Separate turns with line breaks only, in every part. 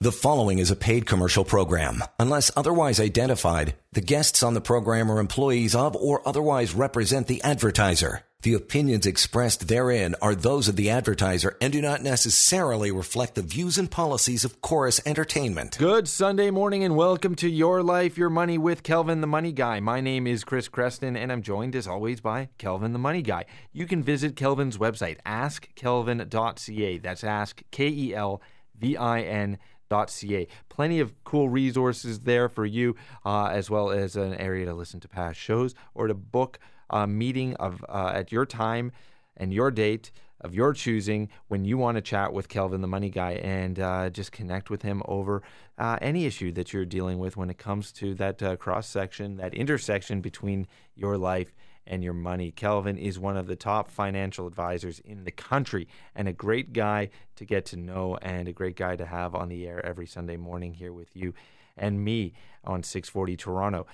The following is a paid commercial program. Unless otherwise identified, the guests on the program are employees of or otherwise represent the advertiser. The opinions expressed therein are those of the advertiser and do not necessarily reflect the views and policies of Corus Entertainment.
Good Sunday morning and welcome to Your Life, Your Money with Kelvin the Money Guy. My name is Chris Creston and I'm joined as always by Kelvin the Money Guy. You can visit Kelvin's website, askkelvin.ca. That's ask K E L V I N ca. Plenty of cool resources there for you, uh, as well as an area to listen to past shows or to book a meeting of uh, at your time and your date of your choosing when you want to chat with Kelvin, the money guy, and uh, just connect with him over uh, any issue that you're dealing with when it comes to that uh, cross section, that intersection between your life and your money. Kelvin is one of the top financial advisors in the country and a great guy to get to know and a great guy to have on the air every Sunday morning here with you and me on 640 Toronto.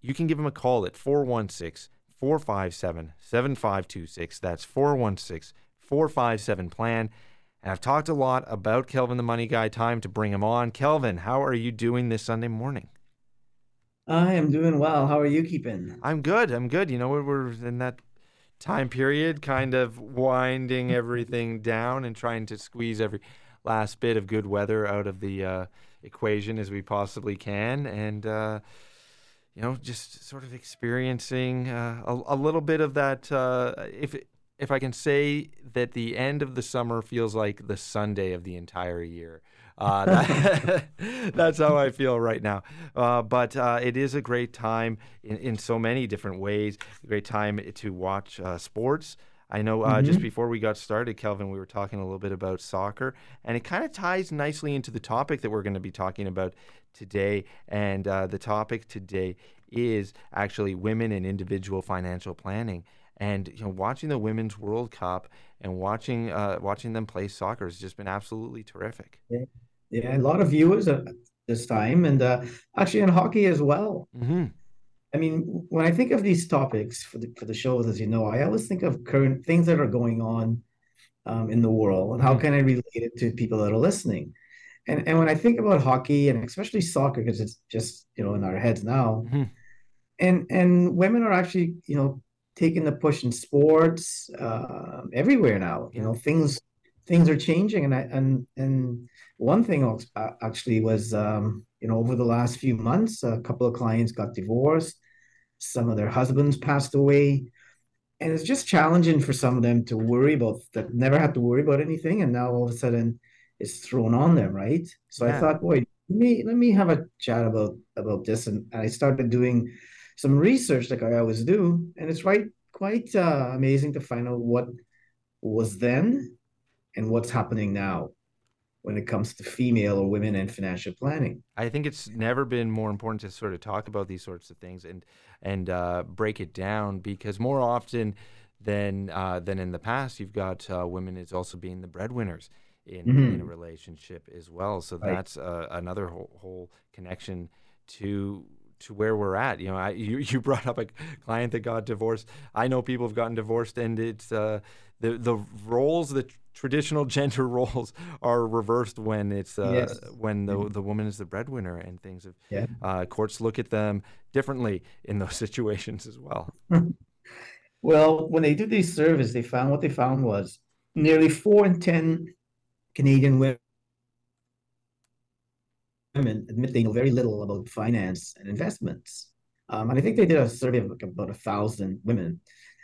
You can give him a call at 416 457 7526. That's 416 457 plan. And I've talked a lot about Kelvin the Money Guy. Time to bring him on. Kelvin, how are you doing this Sunday morning?
I am doing well. How are you keeping?
I'm good. I'm good. You know, we're in that time period, kind of winding everything down and trying to squeeze every last bit of good weather out of the uh, equation as we possibly can. And, uh, you know, just sort of experiencing uh, a, a, little bit of that. Uh, if if I can say that the end of the summer feels like the Sunday of the entire year. Uh, that, that's how I feel right now. Uh, but uh, it is a great time in, in so many different ways. A great time to watch uh, sports. I know uh, mm-hmm. just before we got started, Kelvin, we were talking a little bit about soccer, and it kind of ties nicely into the topic that we're going to be talking about today. And uh, the topic today is actually women and individual financial planning. And you know, watching the Women's World Cup and watching uh, watching them play soccer has just been absolutely terrific.
Yeah, yeah a lot of viewers at this time, and uh, actually in hockey as well. Mm-hmm. I mean, when I think of these topics for the for the shows, as you know, I always think of current things that are going on um, in the world and how mm-hmm. can I relate it to people that are listening. And and when I think about hockey and especially soccer, because it's just you know in our heads now, mm-hmm. and and women are actually you know taking the push in sports uh, everywhere now. You know, things things are changing, and I and and one thing uh, actually was um, you know over the last few months, a couple of clients got divorced, some of their husbands passed away, and it's just challenging for some of them to worry about that. Never had to worry about anything, and now all of a sudden it's thrown on them, right? So yeah. I thought, boy, let me let me have a chat about about this, and I started doing some research like I always do, and it's right quite uh, amazing to find out what was then and what's happening now when it comes to female or women and financial planning.
I think it's never been more important to sort of talk about these sorts of things and and uh, break it down because more often than uh, than in the past, you've got uh, women as also being the breadwinners in, mm-hmm. in a relationship as well. So right. that's uh, another whole, whole connection to to where we're at. You know, I, you you brought up a client that got divorced. I know people have gotten divorced, and it's uh, the the roles, the traditional gender roles, are reversed when it's uh, yes. when the the woman is the breadwinner, and things. Have, yeah. Uh, courts look at them differently in those situations as well.
well, when they did these surveys, they found what they found was nearly four in ten Canadian women women admit they know very little about finance and investments. Um, and I think they did a survey of like about a thousand women,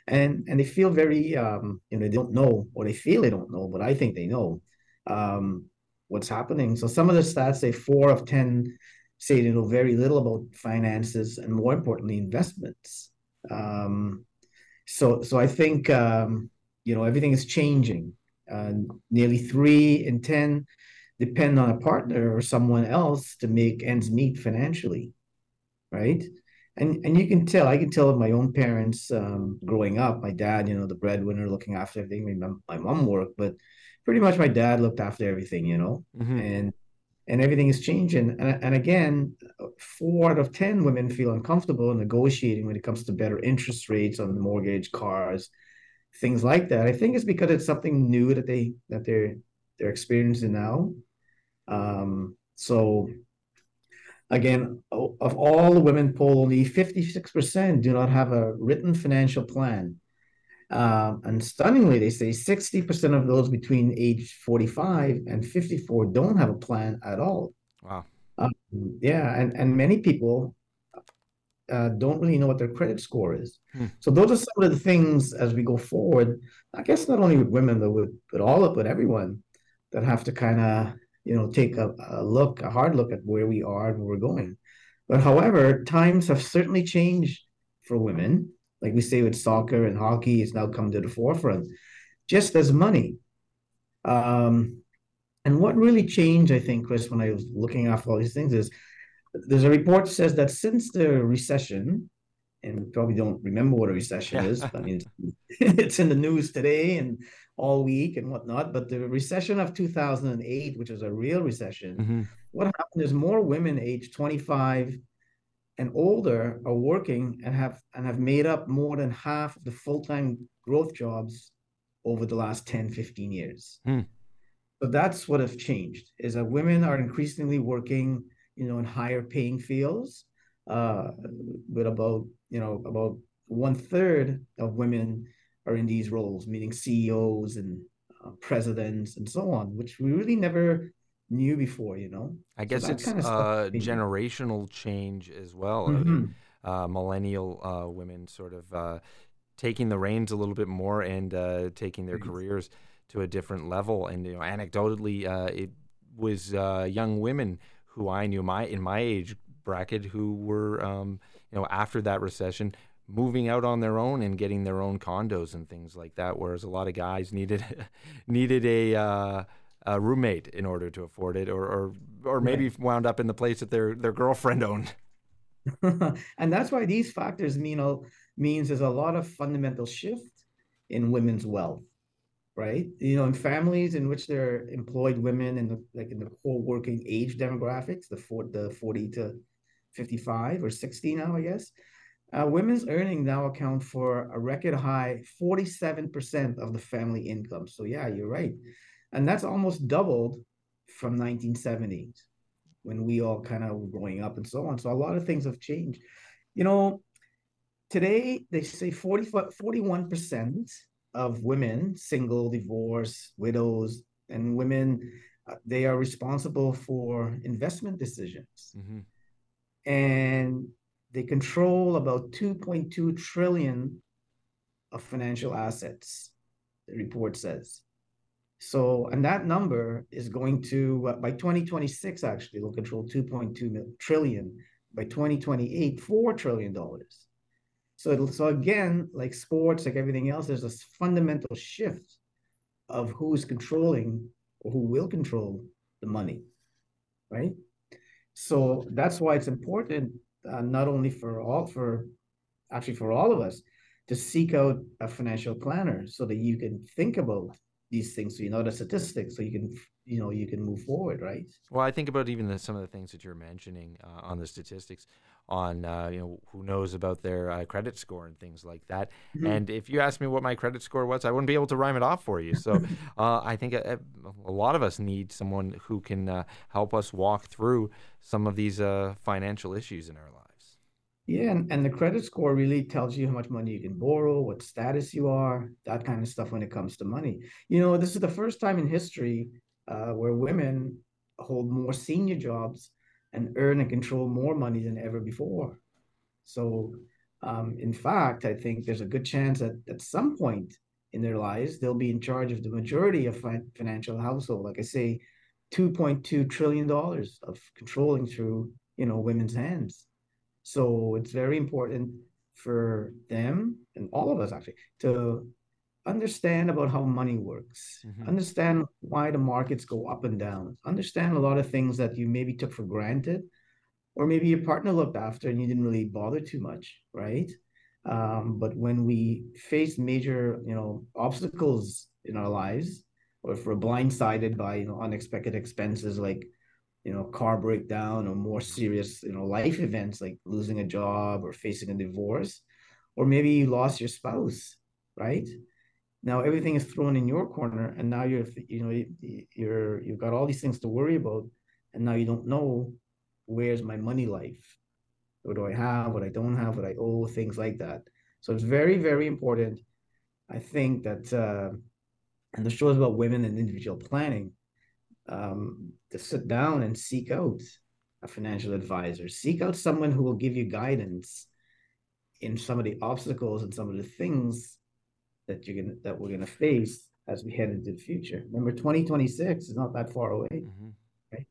and and they feel very um, you know they don't know or they feel they don't know, but I think they know um, what's happening. So some of the stats say four of ten say they know very little about finances and more importantly investments. Um, so so I think um, you know everything is changing. Uh, nearly three in ten depend on a partner or someone else to make ends meet financially, right? And and you can tell, I can tell my own parents um, growing up. My dad, you know, the breadwinner, looking after everything. My, my mom worked, but pretty much my dad looked after everything, you know, mm-hmm. and and everything is changing. And, and again, four out of ten women feel uncomfortable negotiating when it comes to better interest rates on the mortgage, cars, things like that. I think it's because it's something new that they that they're they're experiencing now. Um, So, again, of all the women polled, only 56% do not have a written financial plan. Um, and stunningly, they say 60% of those between age 45 and 54 don't have a plan at all.
Wow.
Um, yeah, and, and many people uh, don't really know what their credit score is. Hmm. So those are some of the things as we go forward. I guess not only with women, but with, but all of, with everyone that have to kind of you know take a, a look, a hard look at where we are and where we're going. But however, times have certainly changed for women. Like we say with soccer and hockey, it's now come to the forefront, just as money. Um, and what really changed, I think, Chris, when I was looking after all these things, is there's a report that says that since the recession, and we probably don't remember what a recession is. I mean, it's in the news today and all week and whatnot. But the recession of 2008, which was a real recession, mm-hmm. what happened is more women aged 25 and older are working and have and have made up more than half of the full-time growth jobs over the last 10, 15 years. Mm. So that's what has changed is that women are increasingly working you know, in higher paying fields, uh, with about, you know, about one third of women are in these roles, meaning CEOs and uh, presidents and so on, which we really never knew before, you know.
I guess so it's kind of uh, generational change as well. Mm-hmm. Uh, millennial uh, women sort of uh, taking the reins a little bit more and uh, taking their careers to a different level. And you know, anecdotally, uh, it was young women who I knew my in my age bracket who were um, you know after that recession moving out on their own and getting their own condos and things like that whereas a lot of guys needed needed a, uh, a roommate in order to afford it or or, or maybe right. wound up in the place that their their girlfriend owned
and that's why these factors mean means there's a lot of fundamental shift in women's wealth right? You know, in families in which there are employed women in the like in the core working age demographics, the for, the 40 to 55 or 60 now, I guess. Uh, women's earning now account for a record high 47% of the family income. So yeah, you're right. And that's almost doubled from 1970s when we all kind of were growing up and so on. So a lot of things have changed. You know, today they say 40, 41% of women, single, divorced, widows, and women, uh, they are responsible for investment decisions. Mm-hmm. And they control about 2.2 trillion of financial assets, the report says. So, and that number is going to, uh, by 2026, actually, they'll control 2.2 trillion. By 2028, $4 trillion. So, so again, like sports, like everything else, there's this fundamental shift of who's controlling or who will control the money, right? So that's why it's important, uh, not only for all, for actually for all of us, to seek out a financial planner so that you can think about these things, so you know the statistics, so you can you know you can move forward, right?
Well, I think about even the, some of the things that you're mentioning uh, on the statistics on uh, you know who knows about their uh, credit score and things like that. Mm-hmm. And if you asked me what my credit score was, I wouldn't be able to rhyme it off for you. So uh, I think a, a, lot of us need someone who can uh, help us walk through some of these uh, financial issues in our lives.
Yeah, and, and the credit score really tells you how much money you can borrow, what status you are, that kind of stuff when it comes to money. You know, this is the first time in history uh, where women hold more senior jobs and earn and control more money than ever before. So, um, in fact, I think there's a good chance that at some point in their lives, they'll be in charge of the majority of fi- financial household. Like I say, $2.2 trillion of controlling through, you know, women's hands. So it's very important for them and all of us actually to understand about how money works, mm-hmm. understand why the markets go up and down, understand a lot of things that you maybe took for granted, or maybe your partner looked after and you didn't really bother too much, right? Um, but when we face major, you know, obstacles in our lives, or if we're blindsided by you know unexpected expenses like you know car breakdown or more serious you know life events like losing a job or facing a divorce or maybe you lost your spouse right now everything is thrown in your corner and now you're you know you're you've got all these things to worry about and now you don't know where's my money life? What do i have? What i don't have? What i owe? Things like that. So it's very very important i think that uh, and the show is about women and individual planning um, to sit down and seek out a financial advisor. Seek out someone who will give you guidance in some of the obstacles and some of the things that you're gonna that we're gonna face as we head into the future. Remember, 2026 is not that far away. Mm-hmm. Right?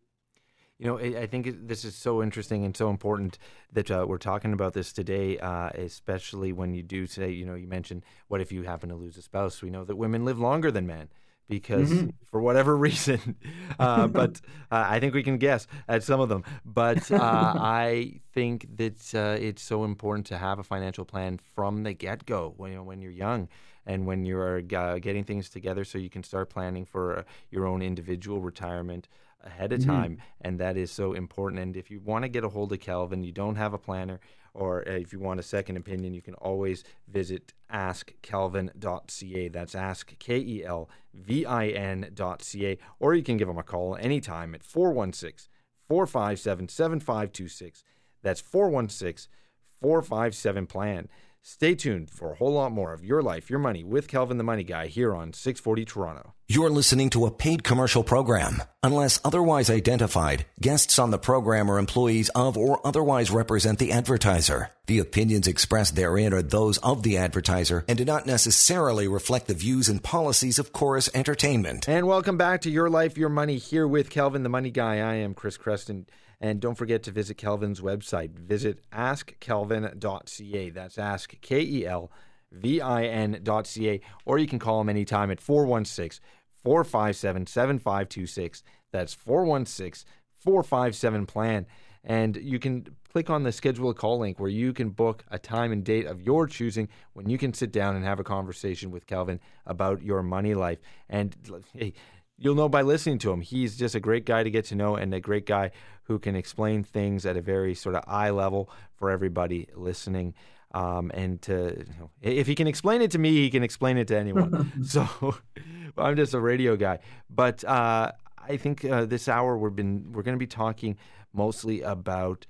You know, I think this is so interesting and so important that uh, we're talking about this today, uh, especially when you do say, you know, you mentioned, what if you happen to lose a spouse? We know that women live longer than men because mm-hmm. for whatever reason, uh, but uh, I think we can guess at some of them. But uh, I think that uh, it's so important to have a financial plan from the get go when, you know, when you're young and when you're uh, getting things together so you can start planning for uh, your own individual retirement ahead of mm-hmm. time. And that is so important. And if you want to get a hold of Kelvin, you don't have a planner, or if you want a second opinion, you can always visit askkelvin.ca. That's ask, K E L V I N.ca. Or you can give him a call anytime at 416 457 7526. That's 416 457 plan. Stay tuned for a whole lot more of Your Life, Your Money with Kelvin the Money Guy here on 640 Toronto.
You're listening to a paid commercial program. Unless otherwise identified, guests on the program are employees of or otherwise represent the advertiser. The opinions expressed therein are those of the advertiser and do not necessarily reflect the views and policies of Corus Entertainment.
And welcome back to Your Life, Your Money here with Kelvin the Money Guy. I am Chris Creston. And don't forget to visit Kelvin's website. Visit askkelvin.ca. That's ask, K E L V I N.ca. Or you can call him anytime at 416 457 7526. That's 416 457 plan. And you can click on the schedule a call link where you can book a time and date of your choosing when you can sit down and have a conversation with Kelvin about your money life. And hey, you'll know by listening to him. He's just a great guy to get to know and a great guy who can explain things at a very sort of eye level for everybody listening. Um, and to, you know, if he can explain it to me, he can explain it to anyone. so I'm just a radio guy. But uh, I think uh, this hour we've been we're going to be talking mostly about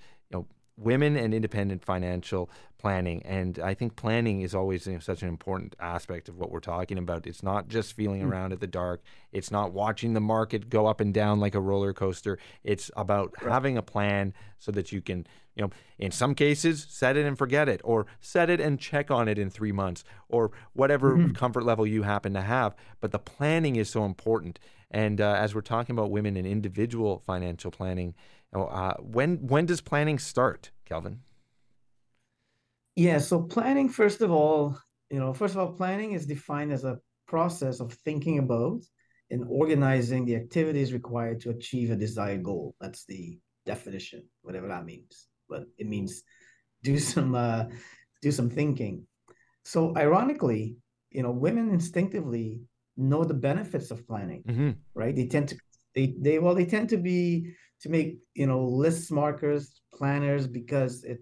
women and independent financial planning. And I think planning is always you know, such an important aspect of what we're talking about. It's not just feeling mm. around at the dark, it's not watching the market go up and down like a roller coaster. It's about right. having a plan so that you can, you know, in some cases, set it and forget it, or set it and check on it in three months, or whatever mm-hmm. comfort level you happen to have. But the planning is so important. And uh, as we're talking about women and individual financial planning, uh, when when does planning start, Kelvin?
Yeah, so planning, first of all, you know, first of all, planning is defined as a process of thinking about and organizing the activities required to achieve a desired goal. That's the definition, whatever that means. But it means do some uh, do some thinking. So ironically, you know, women instinctively know the benefits of planning, mm-hmm. right? They tend to they they well they tend to be to make you know lists markers planners because it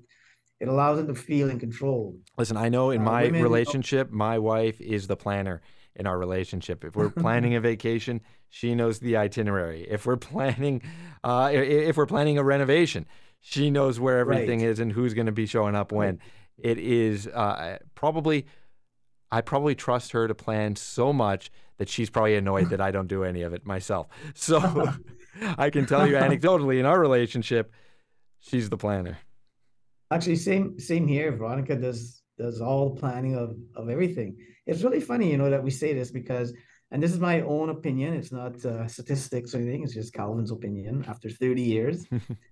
it allows them to feel in control.
Listen, I know in uh, my women, relationship, my wife is the planner in our relationship. If we're planning a vacation, she knows the itinerary. If we're planning, uh, if we're planning a renovation, she knows where everything right. is and who's going to be showing up when. It is uh, probably, I probably trust her to plan so much that she's probably annoyed that I don't do any of it myself. So I can tell you anecdotally in our relationship, she's the planner.
Actually, same same here. Veronica does does all the planning of of everything. It's really funny, you know, that we say this because, and this is my own opinion. It's not uh, statistics or anything. It's just Kelvin's opinion. After thirty years,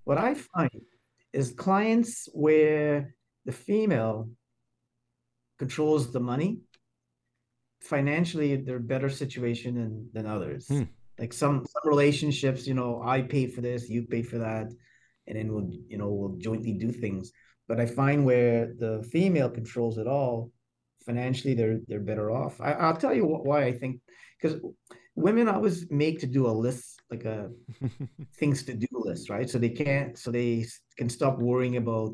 what I find is clients where the female controls the money financially they're better situation than, than others. Hmm. like some some relationships you know i pay for this you pay for that and then we'll you know we'll jointly do things. But i find where the female controls it all financially they're they're better off. I, will tell you why i think because women always make to do a list like a things to do list right? So they can't so they can stop worrying about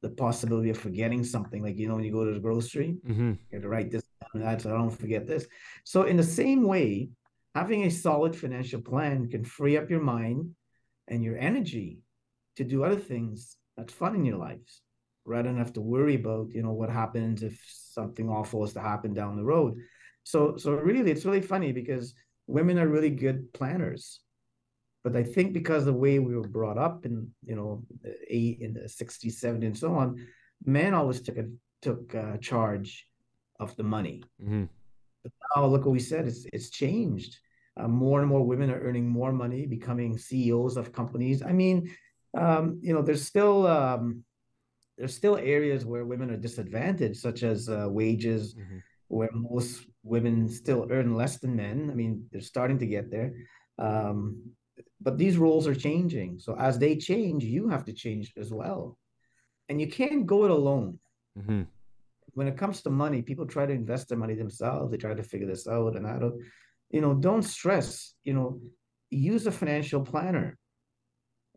the possibility of forgetting something. Like you know when you go to the grocery mm-hmm. you have to write this down that so i don't forget this. So in the same way having a solid financial plan can free up your mind and your energy to do other things that's fun in your lives rather than have to worry about you know what happens if something awful is to happen down the road. So so really it's really funny because women are really good planners. But i think because the way we were brought up in you know eight in the 60s 70s and so on men always took a, took uh, charge of the money mm-hmm. but now look what we said it's it's changed uh, more and more women are earning more money becoming ceos of companies i mean um, you know there's still um, there's still areas where women are disadvantaged, such as uh, wages, mm-hmm. where most women still earn less than men. I mean, they're starting to get there. Um, but these roles are changing. So as they change, you have to change as well. And you can't go it alone. Mm-hmm. When it comes to money, people try to invest their money themselves. They try to figure this out. And I don't, you know, don't stress, you know, use a financial planner.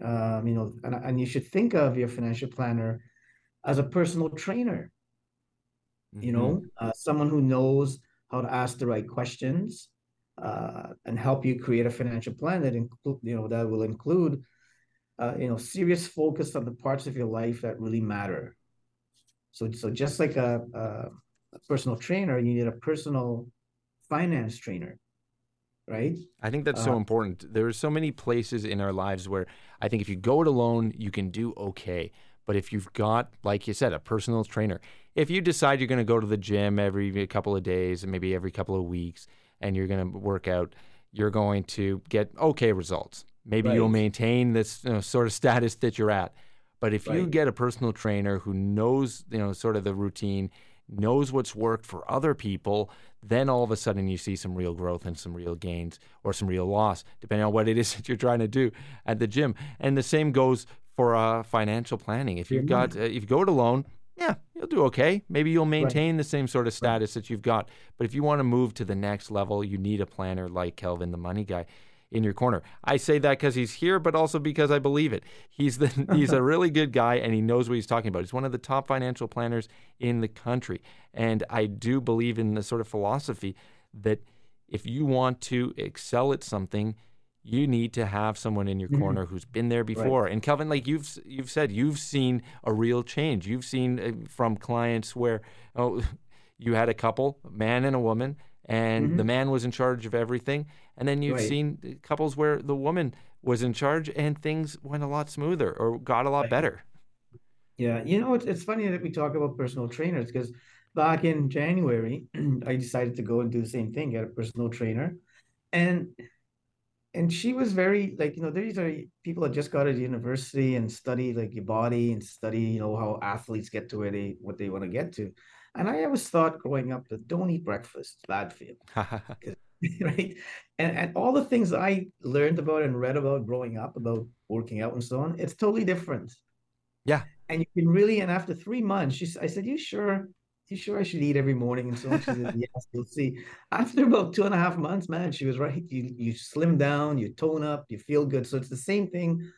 Um, you know, and, and you should think of your financial planner as a personal trainer. Mm-hmm. You know, uh, someone who knows how to ask the right questions uh, and help you create a financial plan that include, you know, that will include, uh, you know, serious focus on the parts of your life that really matter. So, so just like a, a, a personal trainer, you need a personal finance trainer right?
I think that's so uh, important. There are so many places in our lives where I think if you go it alone, you can do okay. But if you've got, like you said, a personal trainer, if you decide you're going to go to the gym every couple of days and maybe every couple of weeks and you're going to work out, you're going to get okay results. Maybe right. you'll maintain this you know, sort of status that you're at. But if right. you get a personal trainer who knows, you know, sort of the routine, knows what's worked for other people, then all of a sudden you see some real growth and some real gains or some real loss, depending on what it is that you're trying to do at the gym. And the same goes for uh, financial planning. If you've got, uh, if you go it alone, yeah, you'll do okay. Maybe you'll maintain right. the same sort of status that you've got. But if you want to move to the next level, you need a planner like Kelvin, the money guy, in your corner. I say that because he's here, but also because I believe it. He's the he's a really good guy, and he knows what he's talking about. He's one of the top financial planners in the country, and I do believe in the sort of philosophy that if you want to excel at something you need to have someone in your mm-hmm. corner who's been there before. Right. And Kelvin, like you've you've said, you've seen a real change. You've seen uh, from clients where oh, you had a couple, a man and a woman, and mm-hmm. the man was in charge of everything, and then you've right. seen couples where the woman was in charge and things went a lot smoother or got a lot better.
Yeah, you know, it's, it's funny that we talk about personal trainers because back in January, I decided to go and do the same thing, get a personal trainer. And and she was very like you know these are people that just got to university and study like your body and study you know how athletes get to where they what they want to get to and i always thought growing up that don't eat breakfast it's bad for you right and, and all the things i learned about and read about growing up about working out and so on it's totally different
yeah
and you can really and after three months she, i said you sure you sure I should eat every morning? And so on. She said, yes, you'll see. After about two and a half months, man, she was right. You you slim down, you tone up, you feel good. So it's the same thing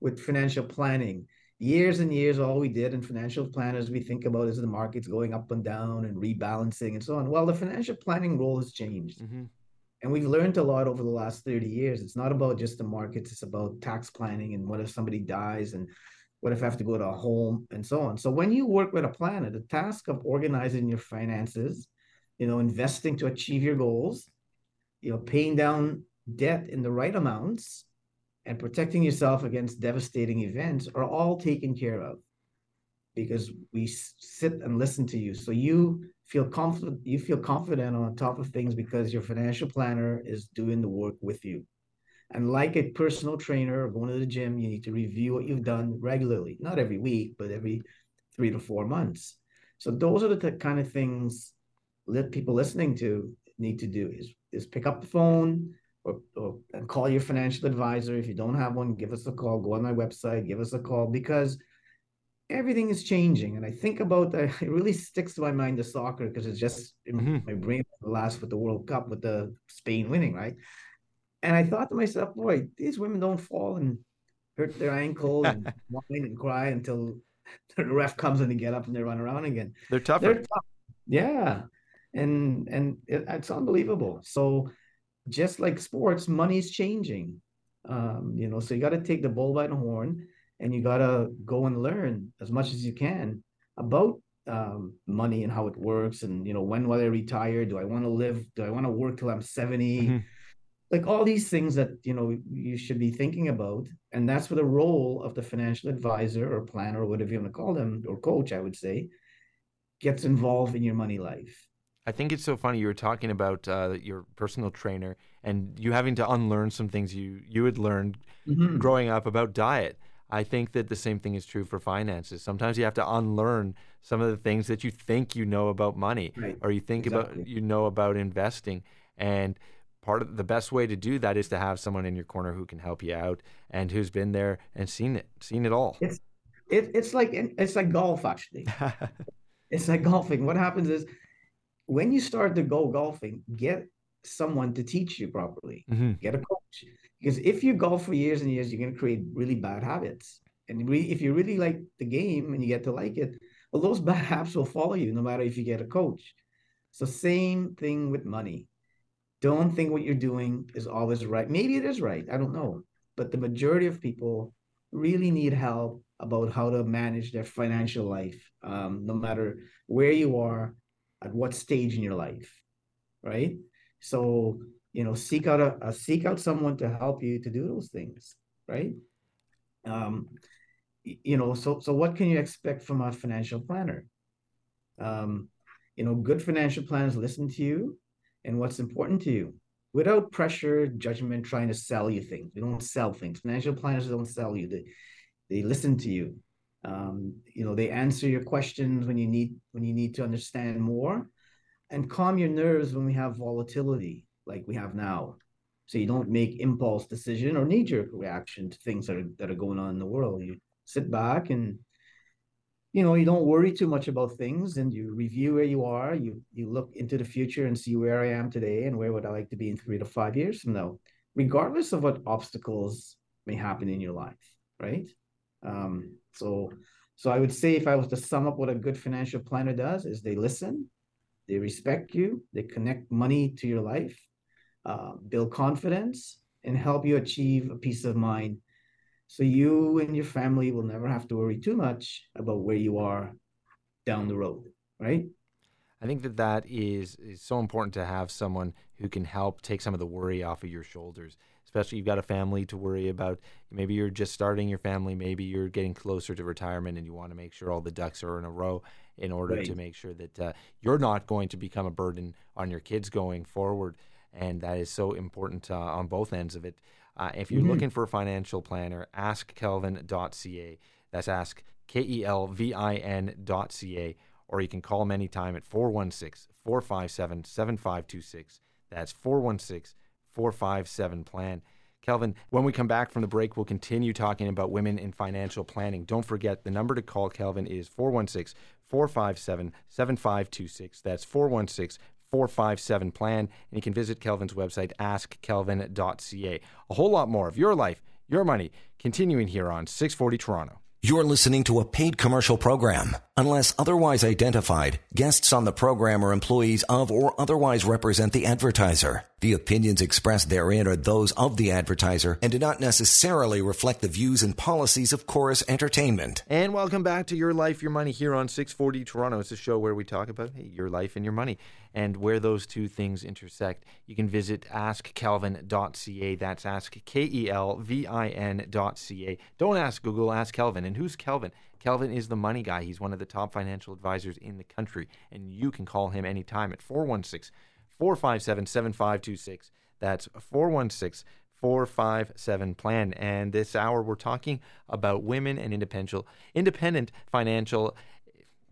with financial planning. Years and years, all we did in financial planners, we think about is the markets going up and down and rebalancing and so on. Well, the financial planning role has changed. Mm-hmm. And we've learned a lot over the last 30 years. It's not about just the markets, it's about tax planning and what if somebody dies and what if I have to go to a home and so on? So when you work with a planner, the task of organizing your finances, you know, investing to achieve your goals, you know, paying down debt in the right amounts and protecting yourself against devastating events are all taken care of because we sit and listen to you. So you feel confident, you feel confident on top of things because your financial planner is doing the work with you. And like a personal trainer or going to the gym, you need to review what you've done regularly, not every week, but every three to four months. So those are the kind of things that people listening to need to do is, is pick up the phone or, or call your financial advisor. If you don't have one, give us a call, go on my website, give us a call because everything is changing. And I think about that, it really sticks to my mind the soccer because it's just mm-hmm. my brain last with the World Cup with the Spain winning, right? And I thought to myself, boy, these women don't fall and hurt their ankle and whine and cry until the ref comes and they get up and they run around again.
They're tougher. They're tough.
Yeah. And and it, it's unbelievable. So just like sports, money's changing. Um, you know, so you got to take the bull by the horn and you got to go and learn as much as you can about um, money and how it works. And, you know, when will I retire? Do I want to live? Do I want to work till I'm 70? Mm-hmm. Like all these things that, you know, you should be thinking about. And that's where the role of the financial advisor or planner or whatever you want to call them, or coach, I would say, gets involved in your money life.
I think it's so funny. You were talking about uh, your personal trainer and you having to unlearn some things you you had learned mm-hmm. growing up about diet. I think that the same thing is true for finances. Sometimes you have to unlearn some of the things that you think you know about money right. or you think exactly. about you know about investing and part of the best way to do that is to have someone in your corner who can help you out and who's been there and seen it seen it all.
It's it, it's like it's like golf actually. it's like golfing. What happens is when you start to go golfing, get someone to teach you properly. Mm-hmm. Get a coach. Because if you golf for years and years, you're going to create really bad habits. And if you really like the game and you get to like it, well, those bad habits will follow you no matter if you get a coach. So, same thing with money. Don't think what you're doing is always right. Maybe it is right. I don't know. But the majority of people really need help about how to manage their financial life, um, no matter where you are, at what stage in your life, right? So, you know, seek out a, a seek out someone to help you to do those things, right? Um, you know, so so what can you expect from a financial planner? Um, you know, good financial planners listen to you and what's important to you without pressure, judgment, trying to sell you things. We don't sell things. Financial planners don't sell you. They they listen to you. Um, you know, they answer your questions when you need when you need to understand more and calm your nerves when we have volatility like we have now. So you don't make impulse decision or knee-jerk reaction to things that are that are going on in the world. You sit back and you know you don't worry too much about things and you review where you are. You you look into the future and see where i am today and where would i like to be in three to five years from now regardless of what obstacles may happen in your life right? Um so so i would say if i was to sum up what a good financial planner does is they listen they respect you, they connect money to your life, uh, build confidence, and help you achieve a peace of mind. So you and your family will never have to worry too much about where you are down the road, right?
I think that that is, is so important to have someone who can help take some of the worry off of your shoulders especially you've got a family to worry about. Maybe you're just starting your family, maybe you're getting closer to retirement and you want to make sure all the ducks are in a row in order right. to make sure that uh, you're not going to become a burden on your kids going forward. And that is so important uh, on both ends of it. Uh, if you're mm-hmm. looking for a financial planner, ask askkelvin.ca. That's ask, K E L V I N.ca. Or you can call them anytime at 416 457 7526. That's 416 457 plan. Kelvin, when we come back from the break, we'll continue talking about women in financial planning. Don't forget the number to call Kelvin is 416 457 7526. That's 416 457 plan. And you can visit Kelvin's website, askkelvin.ca. A whole lot more of your life, your money, continuing here on 640 Toronto.
You're listening to a paid commercial program. Unless otherwise identified, guests on the program are employees of or otherwise represent the advertiser. The opinions expressed therein are those of the advertiser and do not necessarily reflect the views and policies of Corus Entertainment.
And welcome back to Your Life, Your Money here on 640 Toronto. It's a show where we talk about hey, your life and your money and where those two things intersect. You can visit askkelvin.ca. That's ask K E L V I N.ca. Don't ask Google, ask Kelvin. And who's Kelvin? Kelvin is the money guy. He's one of the top financial advisors in the country, and you can call him anytime at 416 457 7526. That's 416 457 plan. And this hour, we're talking about women and independent, independent financial,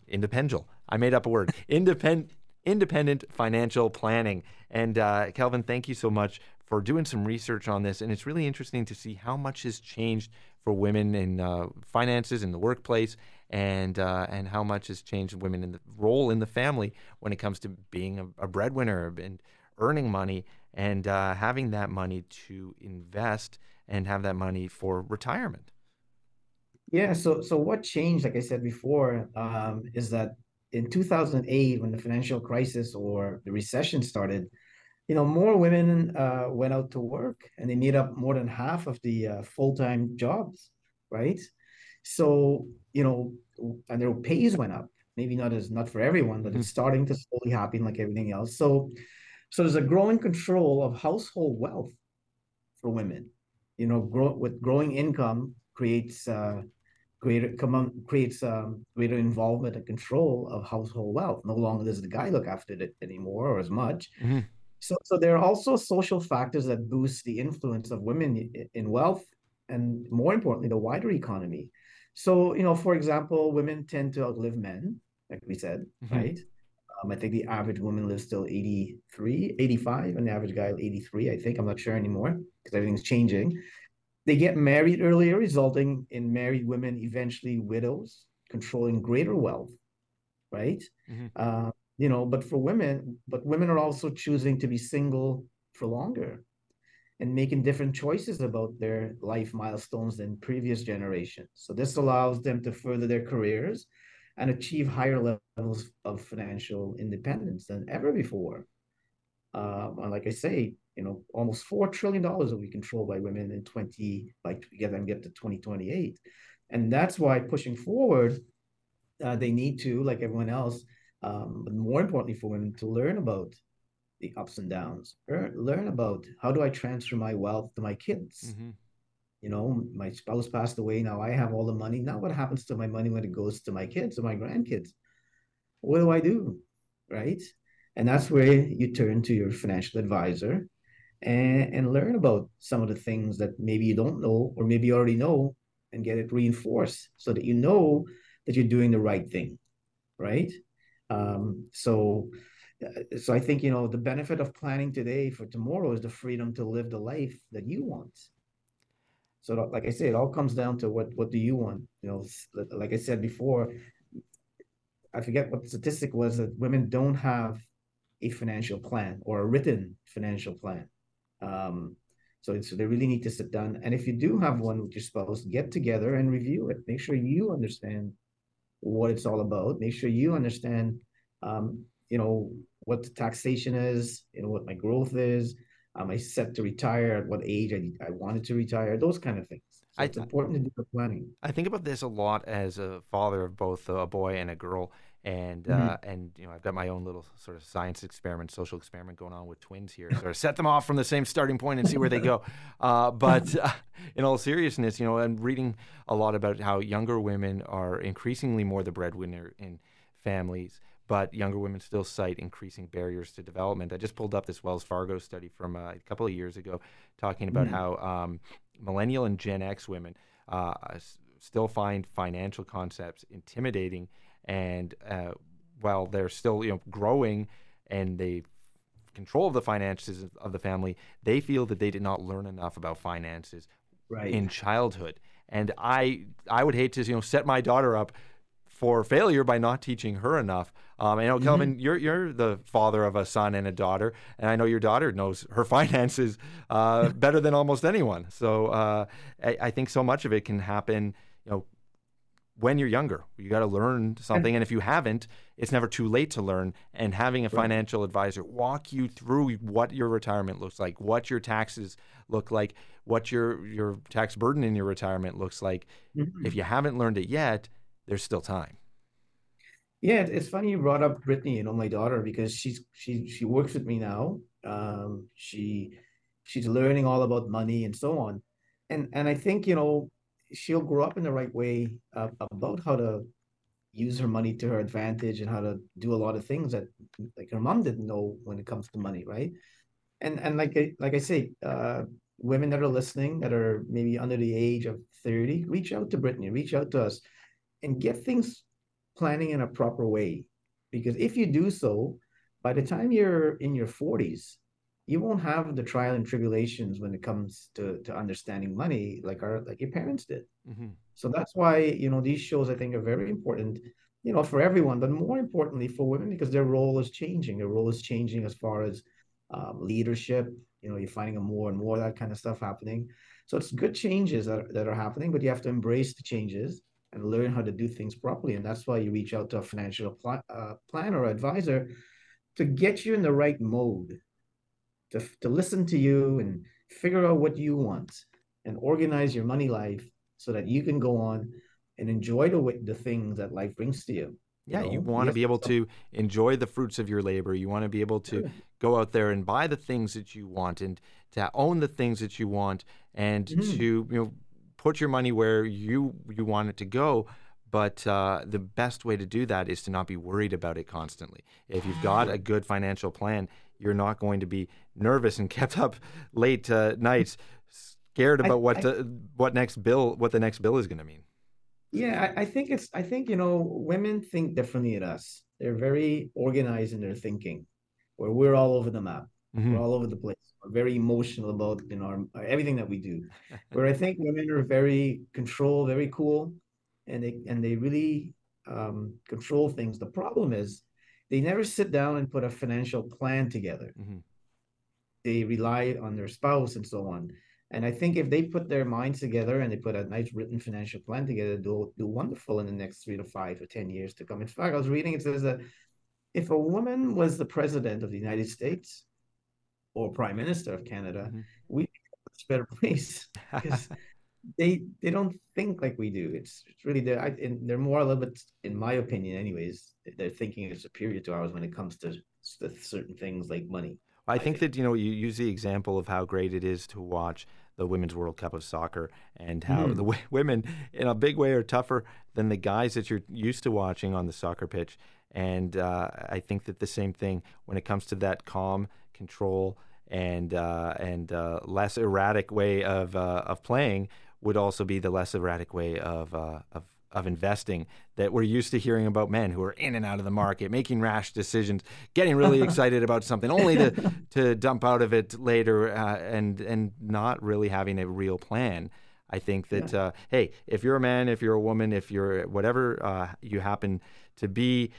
independent. I made up a word. Independent, independent financial planning. And uh, Kelvin, thank you so much for doing some research on this. And it's really interesting to see how much has changed for women in uh, finances in the workplace and uh, and how much has changed women in the role in the family when it comes to being a, a breadwinner and earning money and uh, having that money to invest and have that money for retirement.
Yeah. So so what changed, like I said before, um, is that in 2008 when the financial crisis or the recession started, you know, more women uh, went out to work and they made up more than half of the uh, full time jobs, right? So, you know, and their pays went up. Maybe not as not for everyone, but mm-hmm. it's starting to slowly happen like everything else. So, so there's a growing control of household wealth for women. You know, grow, with growing income creates uh, greater come creates um, greater involvement and control of household wealth. No longer does the guy look after it anymore or as much. Mm-hmm. So, so there are also social factors that boost the influence of women in wealth and more importantly, the wider economy. So, you know, for example, women tend to outlive men, like we said, mm-hmm. right? Um, I think the average woman lives till 83, 85, and the average guy 83, I think. I'm not sure anymore because everything's changing. They get married earlier, resulting in married women eventually widows, controlling greater wealth, right? Mm-hmm. Uh, you know but for women but women are also choosing to be single for longer and making different choices about their life milestones than previous generations. So this allows them to further their careers and achieve higher levels of financial independence than ever before. Um, and like i say you know almost four trillion dollars will be controlled by women in 20 by get them get to 2028 and that's why pushing forward uh, they need to like everyone else um, but more importantly for women to learn about the ups and downs. Learn, learn about how do i transfer my wealth to my kids? Mm-hmm. you know my spouse passed away now i have all the money. Now what happens to my money when it goes to my kids or my grandkids? What do i do right? And that's where you turn to your financial advisor and, and learn about some of the things that maybe you don't know or maybe you already know and get it reinforced so that you know that you're doing the right thing right? Um, so, so I think you know the benefit of planning today for tomorrow is the freedom to live the life that you want. So, like I said, it all comes down to what what do you want? You know, like I said before, I forget what the statistic was that women don't have a financial plan or a written financial plan. Um, so, so they really need to sit down. And if you do have one with your spouse, get together and review it. Make sure you understand what it's all about. Make sure you understand, um, you know, what the taxation is, you know, what my growth is. Am I set to retire? At what age I, I wanted to retire? Those kind of things. So it's important to do the planning.
I think about this a lot as a father of both a boy and a girl and mm-hmm. uh, and you know I've got my own little sort of science experiment, social experiment going on with twins here. Sort of set them off from the same starting point and see where they go. Uh, but uh, in all seriousness, you know, I'm reading a lot about how younger women are increasingly more the breadwinner in families. But younger women still cite increasing barriers to development. I just pulled up this Wells Fargo study from uh, a couple of years ago, talking about mm-hmm. how um, millennial and Gen X women uh, still find financial concepts intimidating and uh, while they're still you know growing and they control of the finances of the family, they feel that they did not learn enough about finances right. in childhood. And I I would hate to you know set my daughter up for failure by not teaching her enough. Um, I know, mm-hmm. Kelvin, you're you're the father of a son and a daughter, and I know your daughter knows her finances uh, better than almost anyone. So uh, I, I, think so much of it can happen, you know, when you're younger. You got to learn something. And if you haven't, it's never too late to learn. And having a financial advisor walk you through what your retirement looks like, what your taxes look like, what your, your tax burden in your retirement looks like. Mm-hmm. If you haven't learned it yet, there's still time.
Yeah, it's funny you brought up Brittany, you know, my daughter, because she's she she works with me now. Um, she she's learning all about money and so on, and and I think you know she'll grow up in the right way uh, about how to use her money to her advantage and how to do a lot of things that like her mom didn't know when it comes to money, right? And and like I, like I say, uh, women that are listening that are maybe under the age of thirty, reach out to Brittany, reach out to us, and get things planning in a proper way. Because if you do so, by the time you're in your forties, you won't have the trial and tribulations when it comes to to understanding money like our like your parents did mm-hmm. so that's why you know these shows i think are very important you know for everyone but more importantly for women because their role is changing their role is changing as far as um, leadership you know you're finding a more and more that kind of stuff happening so it's good changes that, are, that are happening but you have to embrace the changes and learn how to do things properly and that's why you reach out to a financial pl- uh, planner or advisor to get you in the right mode to, to listen to you and figure out what you want and organize your money life so that you can go on and enjoy the the things that life brings to you.
Yeah, you, know? you want to be able to enjoy the fruits of your labor. You want to be able to go out there and buy the things that you want and to own the things that you want and mm-hmm. to you know put your money where you you want it to go. But uh, the best way to do that is to not be worried about it constantly. If you've got a good financial plan, you're not going to be nervous and kept up late uh, nights, scared about I, what I, what next bill what the next bill is going to mean.
Yeah, I, I, think it's I think you know women think differently than us. They're very organized in their thinking, where we're all over the map. Mm-hmm. We're all over the place. We're very emotional about you know everything that we do. where I think women are very control, very cool, and they and they really um, control things. The problem is they never sit down and put a financial plan together. Mm-hmm. They rely on their spouse and so on. And I think if they put their minds together and they put a nice written financial plan together, they'll do wonderful in the next three to five or 10 years to come. In fact, I was reading it says that if a woman was the president of the United States or prime minister of Canada, mm-hmm. we'd a much better place because they they don't think like we do. It's, it's really they're I, they're more a little bit, in my opinion, anyways. Their thinking is superior to ours when it comes to certain things like money.
I think that you know you use the example of how great it is to watch the Women's World Cup of soccer and how mm. the w- women, in a big way, are tougher than the guys that you're used to watching on the soccer pitch. And uh, I think that the same thing when it comes to that calm control and uh, and uh, less erratic way of uh, of playing would also be the less erratic way of uh, of of investing that we're used to hearing about men who are in and out of the market, making rash decisions, getting really excited about something, only to to dump out of it later, uh, and and not really having a real plan. I think that yeah. uh, hey, if you're a man, if you're a woman, if you're whatever uh, you happen to be,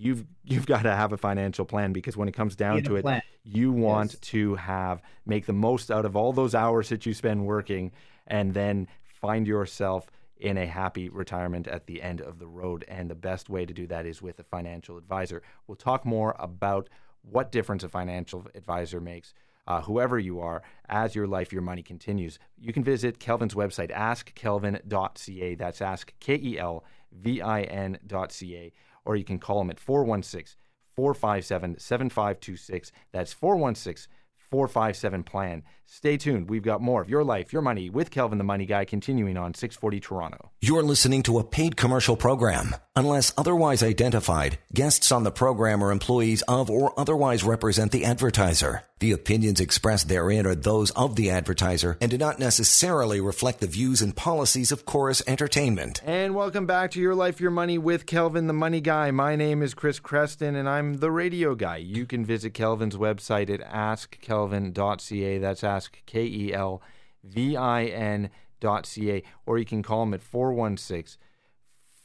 you've you've got to have a financial plan because when it comes down to it, plan. you want yes. to have make the most out of all those hours that you spend working, and then find yourself in a happy retirement at the end of the road. And the best way to do that is with a financial advisor. We'll talk more about what difference a financial advisor makes. Uh, whoever you are, as your life, your money continues. You can visit Kelvin's website, askkelvin.ca. That's ask, K E L V I N.ca. Or you can call them at 416 457 7526. That's 416 457 plan. Stay tuned. We've got more of your life, your money with Kelvin the Money Guy continuing on 640 Toronto.
You're listening to a paid commercial program. Unless otherwise identified, guests on the program are employees of or otherwise represent the advertiser. The opinions expressed therein are those of the advertiser and do not necessarily reflect the views and policies of Corus Entertainment.
And welcome back to Your Life, Your Money with Kelvin the Money Guy. My name is Chris Creston and I'm the radio guy. You can visit Kelvin's website at askkelvin.ca. That's ask K E L V I N.ca. Or you can call them at 416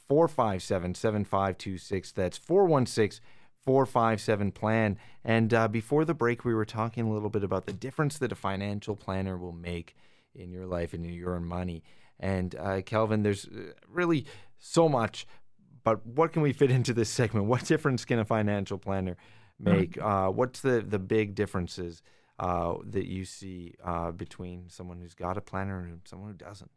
457 7526. That's 416 457 plan. And uh, before the break, we were talking a little bit about the difference that a financial planner will make in your life and in your money. And uh, Kelvin, there's uh, really so much, but what can we fit into this segment? What difference can a financial planner make? Mm-hmm. Uh, what's the, the big differences uh, that you see uh, between someone who's got a planner and someone who doesn't?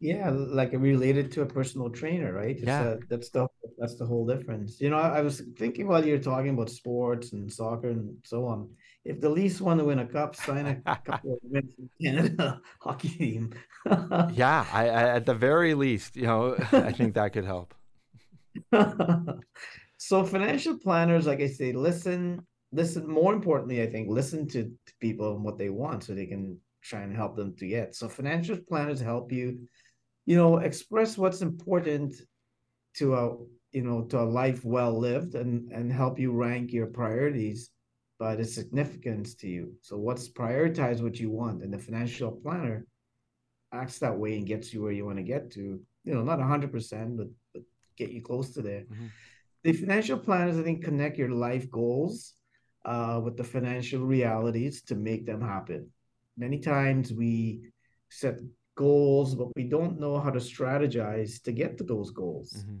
Yeah, like related to a personal trainer, right? It's
yeah,
a, that's the that's the whole difference. You know, I, I was thinking while you're talking about sports and soccer and so on. If the Leafs want to win a cup, sign a couple of wins in Canada hockey team.
yeah, I, I, at the very least, you know, I think that could help.
so financial planners, like I say, listen, listen. More importantly, I think listen to, to people and what they want, so they can try and help them to get. So financial planners help you you know, express what's important to a you know to a life well lived and and help you rank your priorities by the significance to you. So what's prioritize what you want, and the financial planner acts that way and gets you where you want to get to. You know, not hundred percent, but but get you close to there. Mm-hmm. The financial planners, I think, connect your life goals uh, with the financial realities to make them happen. Many times we set goals, but we don't know how to strategize to get to those goals. Mm-hmm.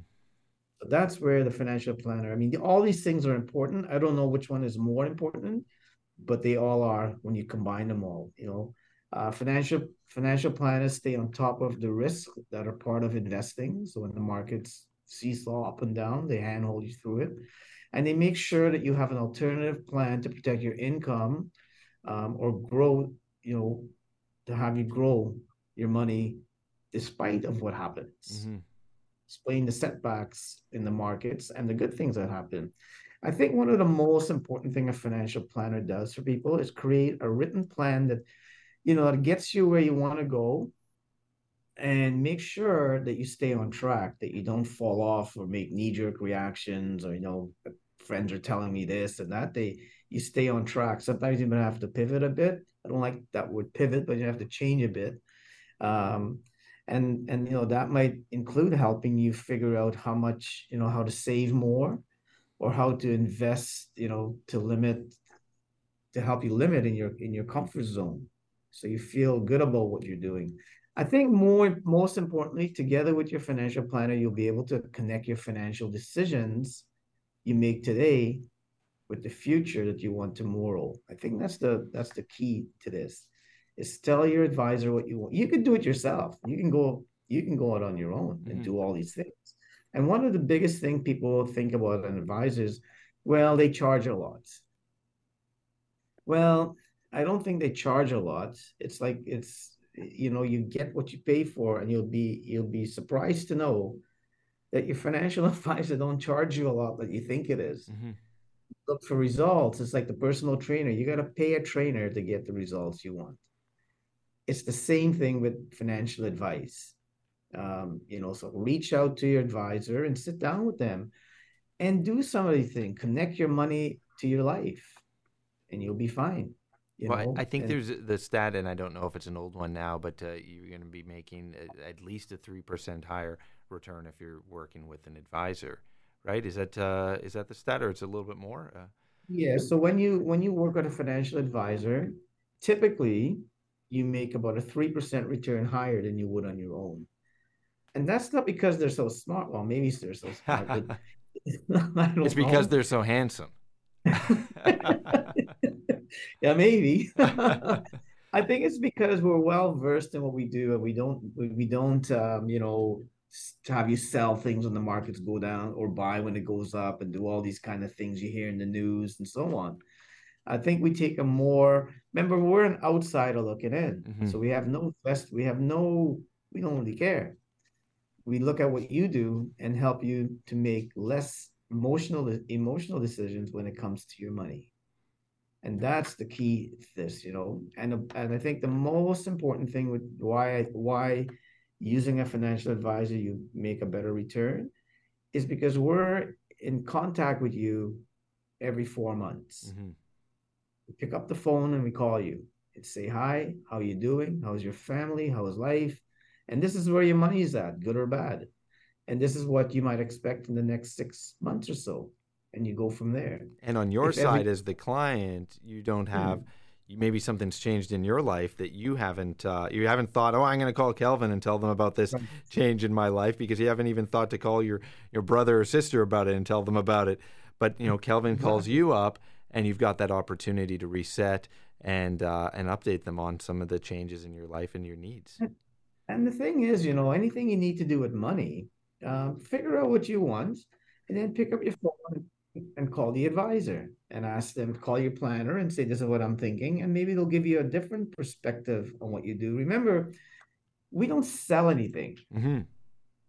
So that's where the financial planner, I mean, all these things are important. I don't know which one is more important, but they all are when you combine them all. You know, uh, financial financial planners stay on top of the risks that are part of investing. So when the markets seesaw up and down, they handhold you through it, and they make sure that you have an alternative plan to protect your income um, or grow. You know, to have you grow your money despite of what happens. Mm-hmm. Explain the setbacks in the markets and the good things that happen. I think one of the most important thing a financial planner does for people is create a written plan that, you know, that gets you where you want to go and make sure that you stay on track, that you don't fall off or make knee-jerk reactions or, you know, friends are telling me this and that. They you stay on track. Sometimes you might have to pivot a bit. I don't like that word pivot, but you have to change a bit. Um, and and you know that might include helping you figure out how much you know how to save more or how to invest you know to limit to help you limit in your in your comfort zone so you feel good about what you're doing i think more most importantly together with your financial planner you'll be able to connect your financial decisions you make today with the future that you want tomorrow i think that's the that's the key to this is tell your advisor what you want. You can do it yourself. You can go you can go out on your own and mm-hmm. do all these things. And one of the biggest thing people think about an advisor is, well, they charge a lot. Well, I don't think they charge a lot. It's like it's you know you get what you pay for, and you'll be you'll be surprised to know that your financial advisor don't charge you a lot that you think it is. Mm-hmm. Look for results. It's like the personal trainer. You got to pay a trainer to get the results you want it's the same thing with financial advice. Um, you know, so reach out to your advisor and sit down with them and do some of these things. Connect your money to your life, and you'll be fine.
You well, know? I think and, there's the stat, and I don't know if it's an old one now, but uh, you're going to be making at least a three percent higher return if you're working with an advisor, right? Is that uh, is that the stat, or it's a little bit more? Uh,
yeah. So when you when you work with a financial advisor, typically you make about a 3% return higher than you would on your own. And that's not because they're so smart. Well, maybe they're so smart, but
it's because know. they're so handsome.
yeah, maybe. I think it's because we're well versed in what we do, and we don't we don't um, you know have you sell things when the markets go down or buy when it goes up and do all these kind of things you hear in the news and so on. I think we take a more remember we're an outsider looking in. Mm-hmm. So we have no best we have no we don't really care. We look at what you do and help you to make less emotional emotional decisions when it comes to your money. And that's the key to this, you know. And and I think the most important thing with why why using a financial advisor you make a better return is because we're in contact with you every four months. Mm-hmm we pick up the phone and we call you and say hi how are you doing how's your family how's life and this is where your money is at good or bad and this is what you might expect in the next six months or so and you go from there
and on your if side every... as the client you don't hmm. have mm-hmm. Maybe something's changed in your life that you haven't uh, you haven't thought oh i'm going to call kelvin and tell them about this change in my life because you haven't even thought to call your your brother or sister about it and tell them about it. But you know kelvin calls you up and you've got that opportunity to reset and uh, and update them on some of the changes in your life and your needs.
And the thing is, you know, anything you need to do with money, uh, figure out what you want, and then pick up your phone and call the advisor and ask them call your planner and say this is what i'm thinking and maybe they'll give you a different perspective on what you do remember we don't sell anything mm-hmm. what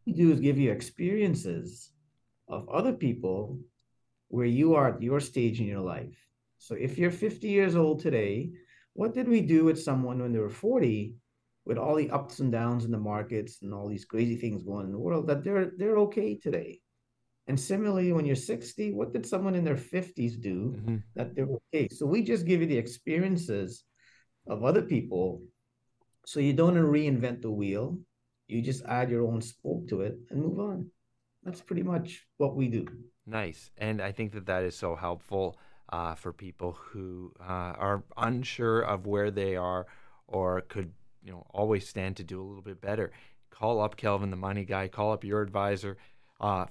we do is give you experiences of other people where you are at your stage in your life. So if you're 50 years old today, what did we do with someone when they were 40 with all the ups and downs in the markets and all these crazy things going in the world that they're they're okay today? And similarly, when you're 60, what did someone in their 50s do mm-hmm. that they're okay? So we just give you the experiences of other people. So you don't reinvent the wheel. You just add your own spoke to it and move on. That's pretty much what we do.
Nice. And I think that that is so helpful uh, for people who uh, are unsure of where they are or could, you know, always stand to do a little bit better. Call up Kelvin, the money guy. Call up your advisor. Uh,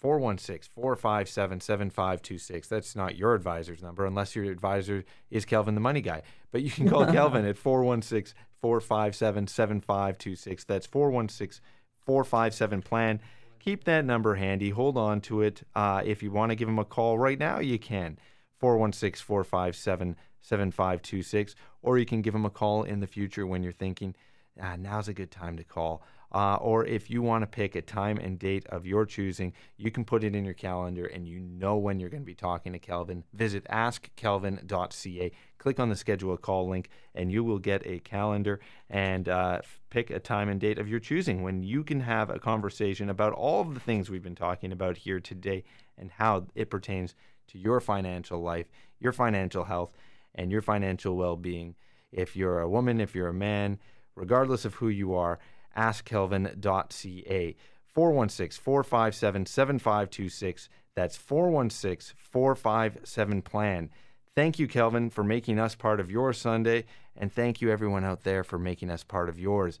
416 457 7526. That's not your advisor's number unless your advisor is Kelvin the Money Guy. But you can call Kelvin at 416 457 7526. That's 416 457 plan. Keep that number handy. Hold on to it. Uh, if you want to give him a call right now, you can. 416 457 7526. Or you can give him a call in the future when you're thinking, ah, now's a good time to call. Uh, or if you want to pick a time and date of your choosing, you can put it in your calendar and you know when you're going to be talking to Kelvin. Visit askkelvin.ca. Click on the schedule a call link and you will get a calendar and uh, pick a time and date of your choosing when you can have a conversation about all of the things we've been talking about here today and how it pertains to your financial life, your financial health, and your financial well being. If you're a woman, if you're a man, regardless of who you are, askkelvin.ca. 416 457 7526. That's 416 457 plan. Thank you, Kelvin, for making us part of your Sunday, and thank you, everyone out there, for making us part of yours.